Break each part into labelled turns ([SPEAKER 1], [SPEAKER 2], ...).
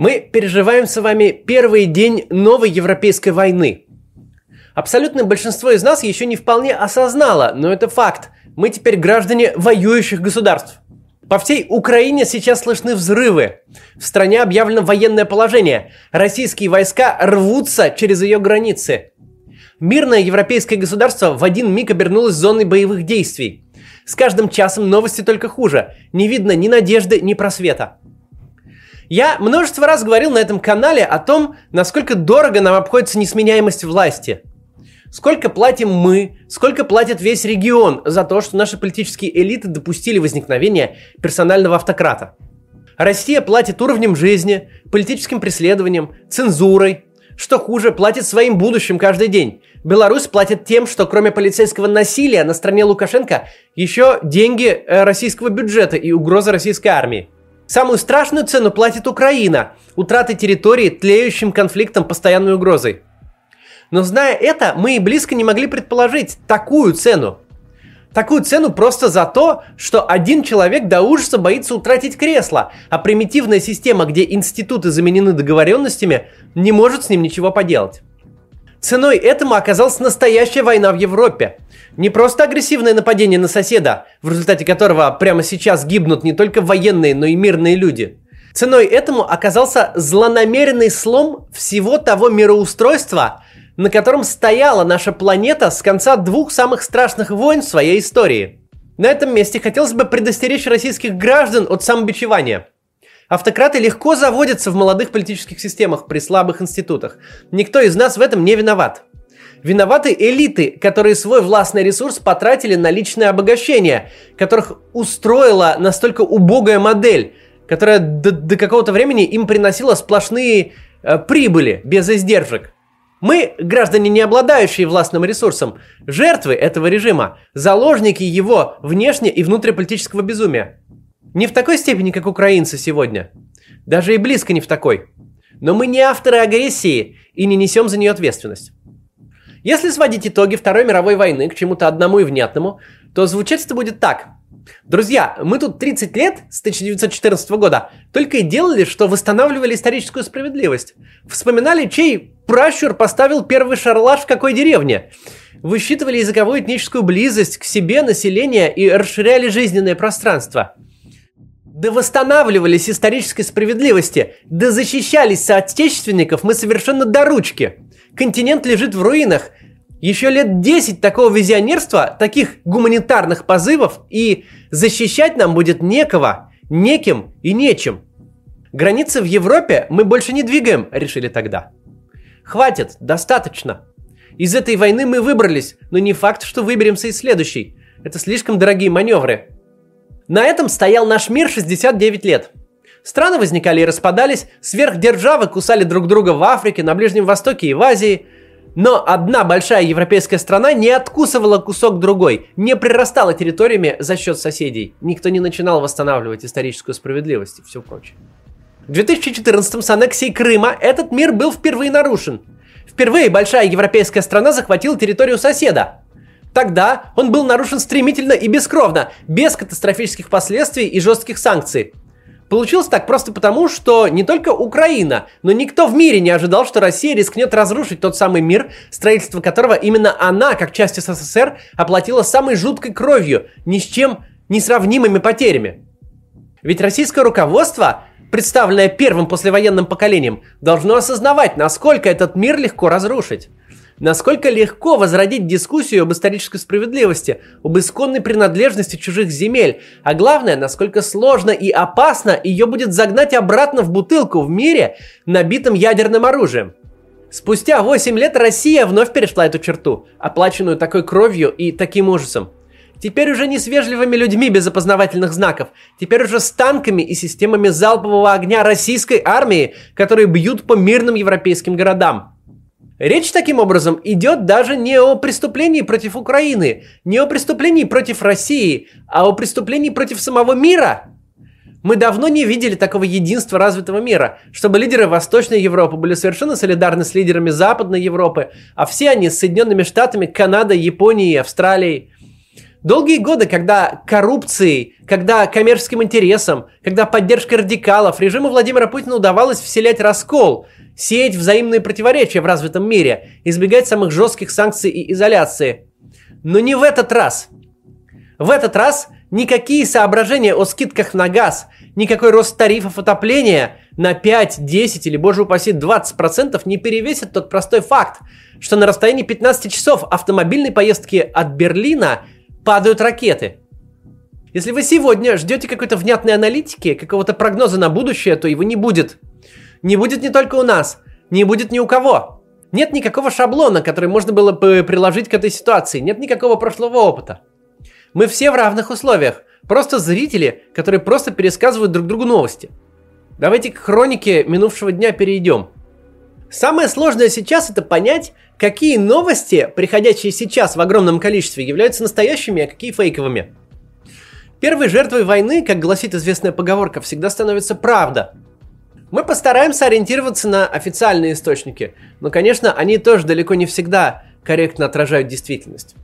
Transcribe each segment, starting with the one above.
[SPEAKER 1] Мы переживаем с вами первый день новой европейской войны. Абсолютное большинство из нас еще не вполне осознало, но это факт. Мы теперь граждане воюющих государств. По всей Украине сейчас слышны взрывы. В стране объявлено военное положение. Российские войска рвутся через ее границы. Мирное европейское государство в один миг обернулось зоной боевых действий. С каждым часом новости только хуже. Не видно ни надежды, ни просвета. Я множество раз говорил на этом канале о том, насколько дорого нам обходится несменяемость власти. Сколько платим мы, сколько платит весь регион за то, что наши политические элиты допустили возникновение персонального автократа. Россия платит уровнем жизни, политическим преследованием, цензурой. Что хуже, платит своим будущим каждый день. Беларусь платит тем, что кроме полицейского насилия на стране Лукашенко еще деньги э, российского бюджета и угроза российской армии. Самую страшную цену платит Украина, утраты территории тлеющим конфликтом постоянной угрозой. Но зная это, мы и близко не могли предположить такую цену. Такую цену просто за то, что один человек до ужаса боится утратить кресло, а примитивная система, где институты заменены договоренностями, не может с ним ничего поделать. Ценой этому оказалась настоящая война в Европе. Не просто агрессивное нападение на соседа, в результате которого прямо сейчас гибнут не только военные, но и мирные люди. Ценой этому оказался злонамеренный слом всего того мироустройства, на котором стояла наша планета с конца двух самых страшных войн в своей истории. На этом месте хотелось бы предостеречь российских граждан от самобичевания – Автократы легко заводятся в молодых политических системах при слабых институтах. Никто из нас в этом не виноват. Виноваты элиты, которые свой властный ресурс потратили на личное обогащение, которых устроила настолько убогая модель, которая до, до какого-то времени им приносила сплошные э, прибыли без издержек. Мы, граждане, не обладающие властным ресурсом, жертвы этого режима, заложники его внешне и внутриполитического безумия. Не в такой степени, как украинцы сегодня. Даже и близко не в такой. Но мы не авторы агрессии и не несем за нее ответственность. Если сводить итоги Второй мировой войны к чему-то одному и внятному, то звучать это будет так. Друзья, мы тут 30 лет с 1914 года только и делали, что восстанавливали историческую справедливость. Вспоминали, чей пращур поставил первый шарлаш в какой деревне. Высчитывали языковую этническую близость к себе населения и расширяли жизненное пространство – да восстанавливались исторической справедливости, да защищались соотечественников мы совершенно до ручки. Континент лежит в руинах. Еще лет 10 такого визионерства, таких гуманитарных позывов, и защищать нам будет некого, неким и нечем. Границы в Европе мы больше не двигаем, решили тогда. Хватит, достаточно. Из этой войны мы выбрались, но не факт, что выберемся из следующей. Это слишком дорогие маневры. На этом стоял наш мир 69 лет. Страны возникали и распадались, сверхдержавы кусали друг друга в Африке, на Ближнем Востоке и в Азии. Но одна большая европейская страна не откусывала кусок другой, не прирастала территориями за счет соседей. Никто не начинал восстанавливать историческую справедливость и все прочее. В 2014 с аннексией Крыма этот мир был впервые нарушен. Впервые большая европейская страна захватила территорию соседа, Тогда он был нарушен стремительно и бескровно, без катастрофических последствий и жестких санкций. Получилось так просто потому, что не только Украина, но никто в мире не ожидал, что Россия рискнет разрушить тот самый мир, строительство которого именно она, как часть СССР, оплатила самой жуткой кровью, ни с чем несравнимыми потерями. Ведь российское руководство, представленное первым послевоенным поколением, должно осознавать, насколько этот мир легко разрушить. Насколько легко возродить дискуссию об исторической справедливости, об исконной принадлежности чужих земель, а главное, насколько сложно и опасно ее будет загнать обратно в бутылку в мире, набитом ядерным оружием. Спустя 8 лет Россия вновь перешла эту черту, оплаченную такой кровью и таким ужасом. Теперь уже не с вежливыми людьми без опознавательных знаков, теперь уже с танками и системами залпового огня российской армии, которые бьют по мирным европейским городам. Речь таким образом идет даже не о преступлении против Украины, не о преступлении против России, а о преступлении против самого мира. Мы давно не видели такого единства развитого мира, чтобы лидеры Восточной Европы были совершенно солидарны с лидерами Западной Европы, а все они с Соединенными Штатами, Канадой, Японией Австралией. Долгие годы, когда коррупцией, когда коммерческим интересом, когда поддержкой радикалов режиму Владимира Путина удавалось вселять раскол, сеять взаимные противоречия в развитом мире, избегать самых жестких санкций и изоляции. Но не в этот раз. В этот раз никакие соображения о скидках на газ, никакой рост тарифов отопления на 5, 10 или, боже упаси, 20% не перевесит тот простой факт, что на расстоянии 15 часов автомобильной поездки от Берлина – падают ракеты. Если вы сегодня ждете какой-то внятной аналитики, какого-то прогноза на будущее, то его не будет. Не будет не только у нас, не будет ни у кого. Нет никакого шаблона, который можно было бы приложить к этой ситуации. Нет никакого прошлого опыта. Мы все в равных условиях. Просто зрители, которые просто пересказывают друг другу новости. Давайте к хронике минувшего дня перейдем. Самое сложное сейчас это понять, какие новости, приходящие сейчас в огромном количестве, являются настоящими, а какие фейковыми. Первой жертвой войны, как гласит известная поговорка, всегда становится правда. Мы постараемся ориентироваться на официальные источники, но, конечно, они тоже далеко не всегда корректно отражают действительность.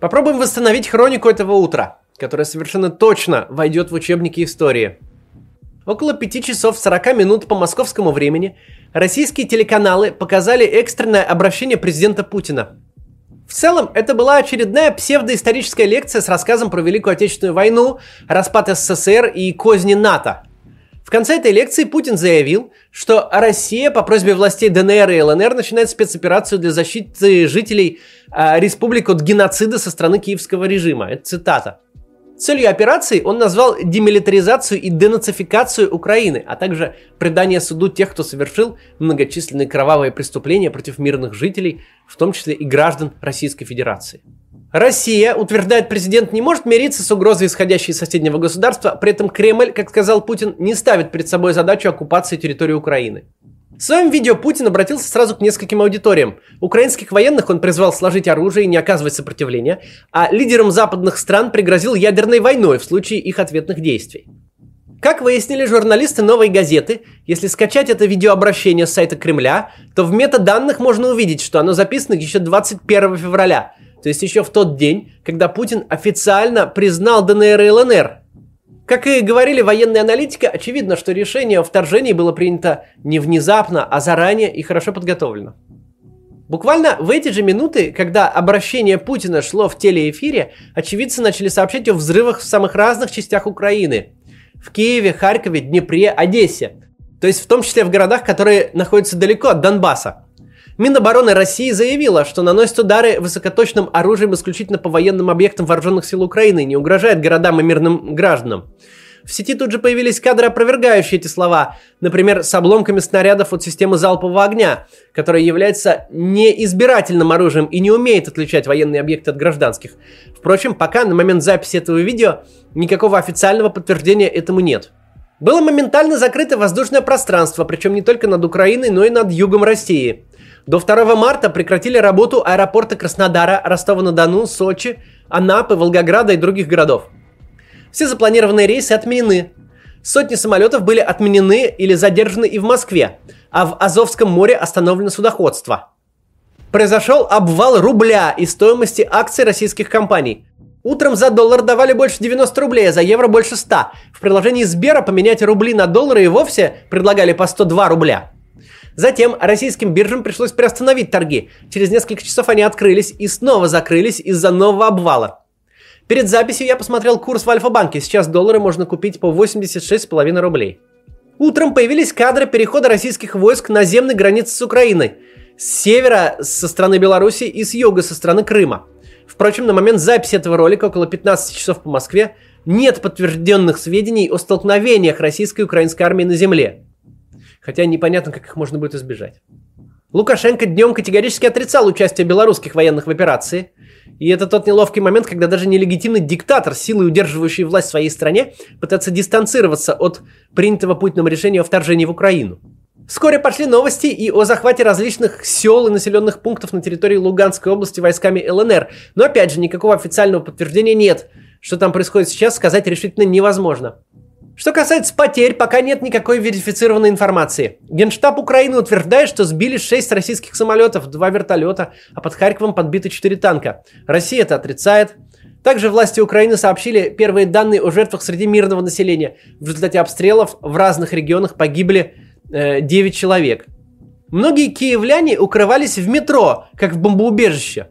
[SPEAKER 1] Попробуем восстановить хронику этого утра, которая совершенно точно войдет в учебники истории. Около 5 часов 40 минут по московскому времени российские телеканалы показали экстренное обращение президента Путина. В целом, это была очередная псевдоисторическая лекция с рассказом про Великую Отечественную войну, распад СССР и козни НАТО. В конце этой лекции Путин заявил, что Россия по просьбе властей ДНР и ЛНР начинает спецоперацию для защиты жителей э, республик от геноцида со стороны киевского режима. Это цитата. Целью операции он назвал демилитаризацию и денацификацию Украины, а также предание суду тех, кто совершил многочисленные кровавые преступления против мирных жителей, в том числе и граждан Российской Федерации. Россия, утверждает президент, не может мириться с угрозой, исходящей из соседнего государства, при этом Кремль, как сказал Путин, не ставит перед собой задачу оккупации территории Украины. В своем видео Путин обратился сразу к нескольким аудиториям. Украинских военных он призвал сложить оружие и не оказывать сопротивления, а лидерам западных стран пригрозил ядерной войной в случае их ответных действий. Как выяснили журналисты «Новой газеты», если скачать это видеообращение с сайта Кремля, то в метаданных можно увидеть, что оно записано еще 21 февраля, то есть еще в тот день, когда Путин официально признал ДНР и ЛНР, как и говорили военные аналитики, очевидно, что решение о вторжении было принято не внезапно, а заранее и хорошо подготовлено. Буквально в эти же минуты, когда обращение Путина шло в телеэфире, очевидцы начали сообщать о взрывах в самых разных частях Украины. В Киеве, Харькове, Днепре, Одессе. То есть в том числе в городах, которые находятся далеко от Донбасса. Минобороны России заявила, что наносит удары высокоточным оружием исключительно по военным объектам вооруженных сил Украины и не угрожает городам и мирным гражданам. В сети тут же появились кадры, опровергающие эти слова. Например, с обломками снарядов от системы залпового огня, которая является неизбирательным оружием и не умеет отличать военные объекты от гражданских. Впрочем, пока на момент записи этого видео никакого официального подтверждения этому нет. Было моментально закрыто воздушное пространство, причем не только над Украиной, но и над югом России. До 2 марта прекратили работу аэропорта Краснодара, Ростова-на-Дону, Сочи, Анапы, Волгограда и других городов. Все запланированные рейсы отменены. Сотни самолетов были отменены или задержаны и в Москве, а в Азовском море остановлено судоходство. Произошел обвал рубля и стоимости акций российских компаний. Утром за доллар давали больше 90 рублей, а за евро больше 100. В приложении Сбера поменять рубли на доллары и вовсе предлагали по 102 рубля. Затем российским биржам пришлось приостановить торги. Через несколько часов они открылись и снова закрылись из-за нового обвала. Перед записью я посмотрел курс в Альфа-банке. Сейчас доллары можно купить по 86,5 рублей. Утром появились кадры перехода российских войск на земной границе с Украиной. С севера, со стороны Беларуси и с юга, со стороны Крыма. Впрочем, на момент записи этого ролика, около 15 часов по Москве, нет подтвержденных сведений о столкновениях российской и украинской армии на земле хотя непонятно, как их можно будет избежать. Лукашенко днем категорически отрицал участие белорусских военных в операции. И это тот неловкий момент, когда даже нелегитимный диктатор, силой удерживающий власть в своей стране, пытается дистанцироваться от принятого Путиным решения о вторжении в Украину. Вскоре пошли новости и о захвате различных сел и населенных пунктов на территории Луганской области войсками ЛНР. Но опять же, никакого официального подтверждения нет. Что там происходит сейчас, сказать решительно невозможно. Что касается потерь, пока нет никакой верифицированной информации. Генштаб Украины утверждает, что сбили 6 российских самолетов, 2 вертолета, а под Харьковом подбиты 4 танка. Россия это отрицает. Также власти Украины сообщили первые данные о жертвах среди мирного населения. В результате обстрелов в разных регионах погибли э, 9 человек. Многие киевляне укрывались в метро, как в бомбоубежище.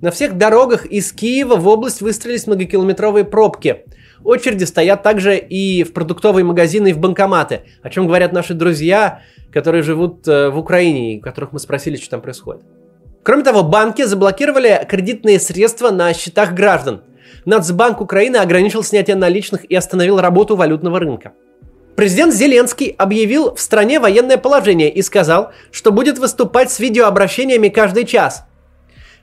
[SPEAKER 1] На всех дорогах из Киева в область выстроились многокилометровые пробки. Очереди стоят также и в продуктовые магазины, и в банкоматы, о чем говорят наши друзья, которые живут э, в Украине, и которых мы спросили, что там происходит. Кроме того, банки заблокировали кредитные средства на счетах граждан – Нацбанк Украины ограничил снятие наличных и остановил работу валютного рынка. Президент Зеленский объявил в стране военное положение и сказал, что будет выступать с видеообращениями каждый час.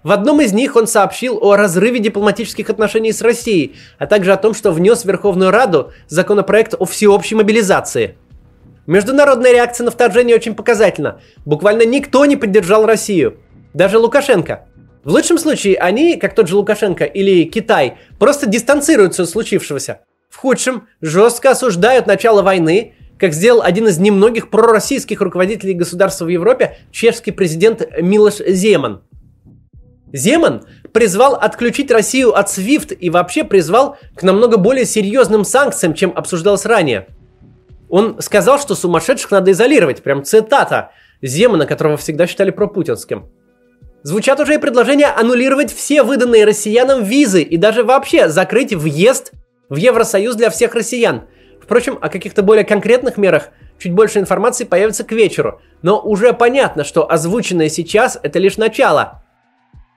[SPEAKER 1] В одном из них он сообщил о разрыве дипломатических отношений с Россией, а также о том, что внес в Верховную Раду законопроект о всеобщей мобилизации. Международная реакция на вторжение очень показательна. Буквально никто не поддержал Россию. Даже Лукашенко. В лучшем случае они, как тот же Лукашенко или Китай, просто дистанцируются от случившегося. В худшем жестко осуждают начало войны, как сделал один из немногих пророссийских руководителей государства в Европе, чешский президент Милош Земан. Земан призвал отключить Россию от SWIFT и вообще призвал к намного более серьезным санкциям, чем обсуждалось ранее. Он сказал, что сумасшедших надо изолировать, прям цитата Земана, которого всегда считали пропутинским. Звучат уже и предложения аннулировать все выданные россиянам визы и даже вообще закрыть въезд в Евросоюз для всех россиян. Впрочем, о каких-то более конкретных мерах чуть больше информации появится к вечеру, но уже понятно, что озвученное сейчас это лишь начало.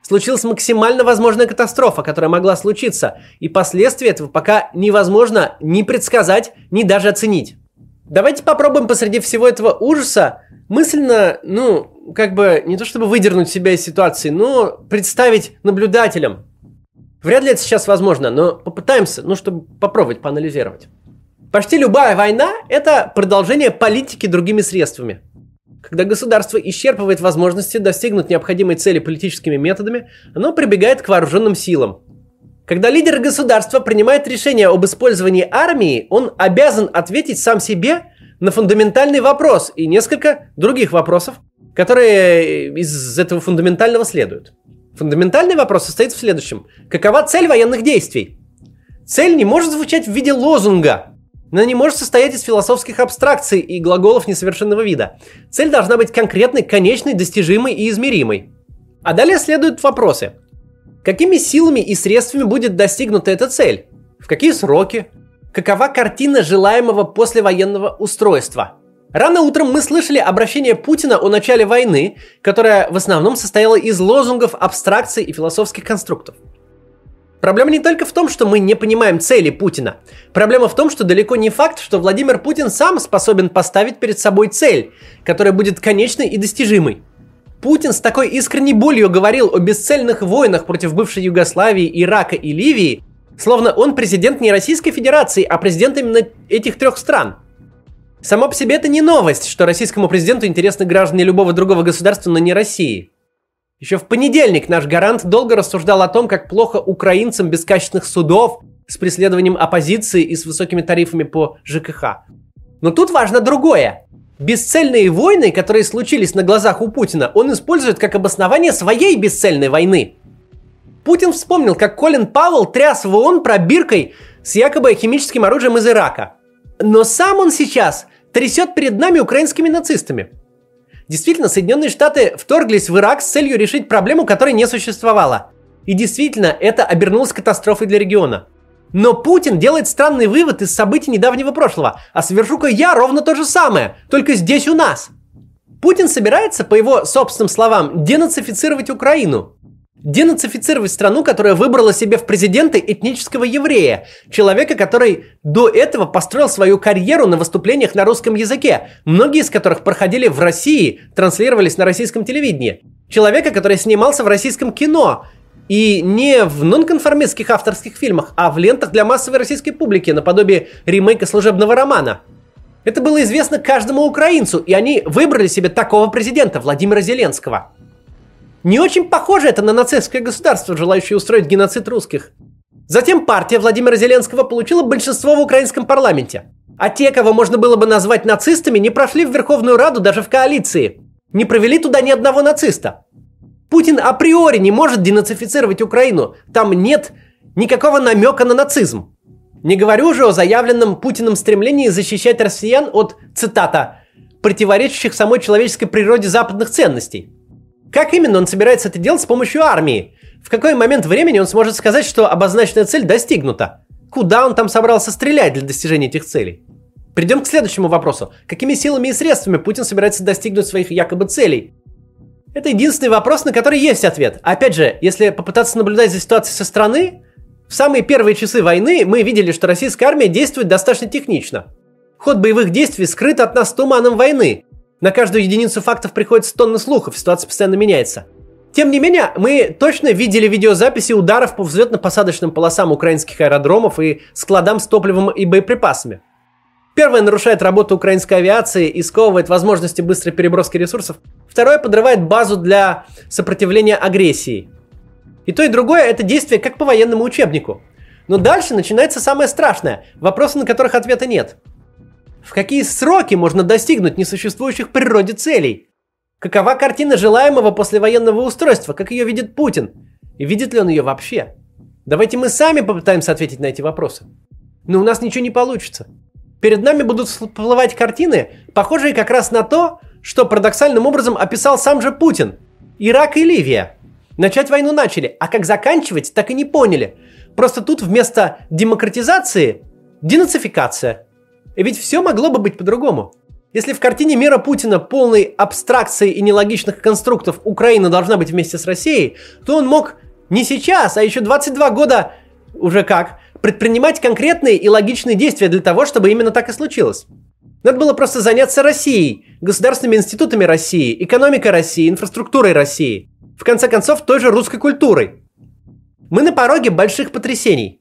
[SPEAKER 1] Случилась максимально возможная катастрофа, которая могла случиться, и последствия этого пока невозможно ни предсказать, ни даже оценить. Давайте попробуем посреди всего этого ужаса мысленно, ну, как бы не то чтобы выдернуть себя из ситуации, но представить наблюдателям. Вряд ли это сейчас возможно, но попытаемся, ну, чтобы попробовать поанализировать. Почти любая война – это продолжение политики другими средствами. Когда государство исчерпывает возможности достигнуть необходимой цели политическими методами, оно прибегает к вооруженным силам. Когда лидер государства принимает решение об использовании армии, он обязан ответить сам себе на фундаментальный вопрос и несколько других вопросов, которые из этого фундаментального следуют. Фундаментальный вопрос состоит в следующем. Какова цель военных действий? Цель не может звучать в виде лозунга. Она не может состоять из философских абстракций и глаголов несовершенного вида. Цель должна быть конкретной, конечной, достижимой и измеримой. А далее следуют вопросы. Какими силами и средствами будет достигнута эта цель? В какие сроки? Какова картина желаемого послевоенного устройства? Рано утром мы слышали обращение Путина о начале войны, которое в основном состояло из лозунгов, абстракций и философских конструктов. Проблема не только в том, что мы не понимаем цели Путина. Проблема в том, что далеко не факт, что Владимир Путин сам способен поставить перед собой цель, которая будет конечной и достижимой. Путин с такой искренней болью говорил о бесцельных войнах против бывшей Югославии, Ирака и Ливии, словно он президент не Российской Федерации, а президент именно этих трех стран – Само по себе это не новость, что российскому президенту интересны граждане любого другого государства, но не России. Еще в понедельник наш гарант долго рассуждал о том, как плохо украинцам без качественных судов, с преследованием оппозиции и с высокими тарифами по ЖКХ. Но тут важно другое. Бесцельные войны, которые случились на глазах у Путина, он использует как обоснование своей бесцельной войны. Путин вспомнил, как Колин Пауэлл тряс в ООН пробиркой с якобы химическим оружием из Ирака. Но сам он сейчас трясет перед нами украинскими нацистами. Действительно, Соединенные Штаты вторглись в Ирак с целью решить проблему, которой не существовало. И действительно, это обернулось катастрофой для региона. Но Путин делает странный вывод из событий недавнего прошлого, а совершу-ка я ровно то же самое, только здесь у нас. Путин собирается, по его собственным словам, денацифицировать Украину. Денацифицировать страну, которая выбрала себе в президенты этнического еврея, человека, который до этого построил свою карьеру на выступлениях на русском языке, многие из которых проходили в России, транслировались на российском телевидении. Человека, который снимался в российском кино, и не в нонконформистских авторских фильмах, а в лентах для массовой российской публики, наподобие ремейка служебного романа. Это было известно каждому украинцу, и они выбрали себе такого президента, Владимира Зеленского. Не очень похоже это на нацистское государство, желающее устроить геноцид русских. Затем партия Владимира Зеленского получила большинство в украинском парламенте. А те, кого можно было бы назвать нацистами, не прошли в Верховную Раду даже в коалиции. Не провели туда ни одного нациста. Путин априори не может денацифицировать Украину. Там нет Никакого намека на нацизм. Не говорю уже о заявленном Путиным стремлении защищать россиян от, цитата, противоречащих самой человеческой природе западных ценностей. Как именно он собирается это делать с помощью армии? В какой момент времени он сможет сказать, что обозначенная цель достигнута? Куда он там собрался стрелять для достижения этих целей? Придем к следующему вопросу. Какими силами и средствами Путин собирается достигнуть своих якобы целей? Это единственный вопрос, на который есть ответ. Опять же, если попытаться наблюдать за ситуацией со стороны, в самые первые часы войны мы видели, что российская армия действует достаточно технично. Ход боевых действий скрыт от нас туманом войны. На каждую единицу фактов приходится тонны слухов, ситуация постоянно меняется. Тем не менее, мы точно видели видеозаписи ударов по взлетно-посадочным полосам украинских аэродромов и складам с топливом и боеприпасами. Первое нарушает работу украинской авиации и сковывает возможности быстрой переброски ресурсов. Второе подрывает базу для сопротивления агрессии. И то, и другое – это действие как по военному учебнику. Но дальше начинается самое страшное – вопросы, на которых ответа нет. В какие сроки можно достигнуть несуществующих в природе целей? Какова картина желаемого послевоенного устройства, как ее видит Путин? И видит ли он ее вообще? Давайте мы сами попытаемся ответить на эти вопросы. Но у нас ничего не получится. Перед нами будут всплывать картины, похожие как раз на то, что парадоксальным образом описал сам же Путин. Ирак и Ливия – Начать войну начали, а как заканчивать, так и не поняли. Просто тут вместо демократизации – денацификация. Ведь все могло бы быть по-другому. Если в картине мира Путина полной абстракции и нелогичных конструктов Украина должна быть вместе с Россией, то он мог не сейчас, а еще 22 года уже как предпринимать конкретные и логичные действия для того, чтобы именно так и случилось. Надо было просто заняться Россией, государственными институтами России, экономикой России, инфраструктурой России – в конце концов, той же русской культурой. Мы на пороге больших потрясений.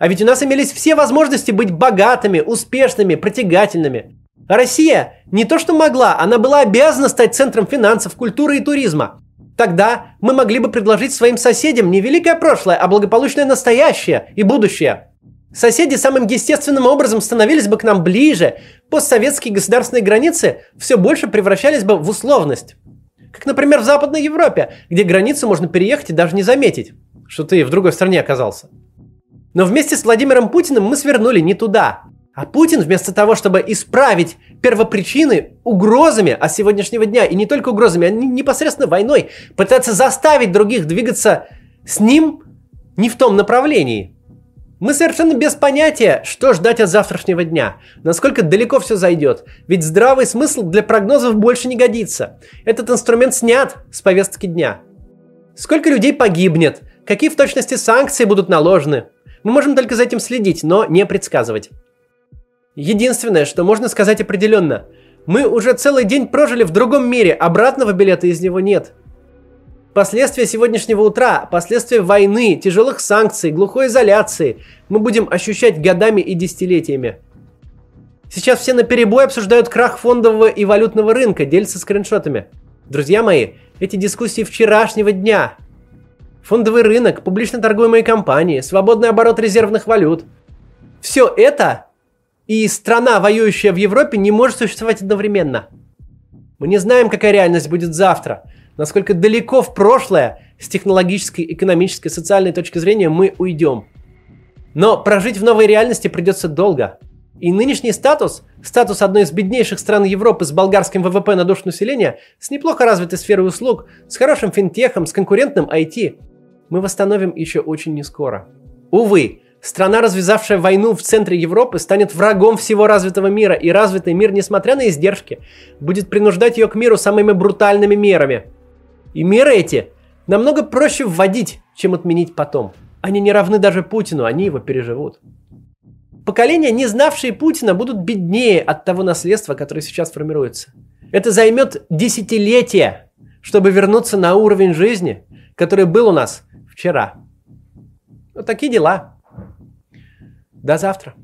[SPEAKER 1] А ведь у нас имелись все возможности быть богатыми, успешными, притягательными. Россия не то что могла, она была обязана стать центром финансов, культуры и туризма. Тогда мы могли бы предложить своим соседям не великое прошлое, а благополучное настоящее и будущее. Соседи самым естественным образом становились бы к нам ближе, постсоветские государственные границы все больше превращались бы в условность. Как, например, в Западной Европе, где границу можно переехать и даже не заметить, что ты в другой стране оказался. Но вместе с Владимиром Путиным мы свернули не туда. А Путин вместо того, чтобы исправить первопричины угрозами от сегодняшнего дня, и не только угрозами, а непосредственно войной, пытается заставить других двигаться с ним не в том направлении – мы совершенно без понятия, что ждать от завтрашнего дня, насколько далеко все зайдет, ведь здравый смысл для прогнозов больше не годится. Этот инструмент снят с повестки дня. Сколько людей погибнет, какие в точности санкции будут наложены. Мы можем только за этим следить, но не предсказывать. Единственное, что можно сказать определенно, мы уже целый день прожили в другом мире, обратного билета из него нет – Последствия сегодняшнего утра, последствия войны, тяжелых санкций, глухой изоляции мы будем ощущать годами и десятилетиями. Сейчас все на перебой обсуждают крах фондового и валютного рынка, делятся скриншотами. Друзья мои, эти дискуссии вчерашнего дня. Фондовый рынок, публично торгуемые компании, свободный оборот резервных валют. Все это и страна, воюющая в Европе, не может существовать одновременно. Мы не знаем, какая реальность будет завтра – насколько далеко в прошлое с технологической, экономической, социальной точки зрения мы уйдем. Но прожить в новой реальности придется долго. И нынешний статус, статус одной из беднейших стран Европы с болгарским ВВП на душу населения, с неплохо развитой сферой услуг, с хорошим финтехом, с конкурентным IT, мы восстановим еще очень нескоро. Увы, страна, развязавшая войну в центре Европы, станет врагом всего развитого мира, и развитый мир, несмотря на издержки, будет принуждать ее к миру самыми брутальными мерами – и меры эти намного проще вводить, чем отменить потом. Они не равны даже Путину, они его переживут. Поколения, не знавшие Путина, будут беднее от того наследства, которое сейчас формируется. Это займет десятилетия, чтобы вернуться на уровень жизни, который был у нас вчера. Вот такие дела. До завтра.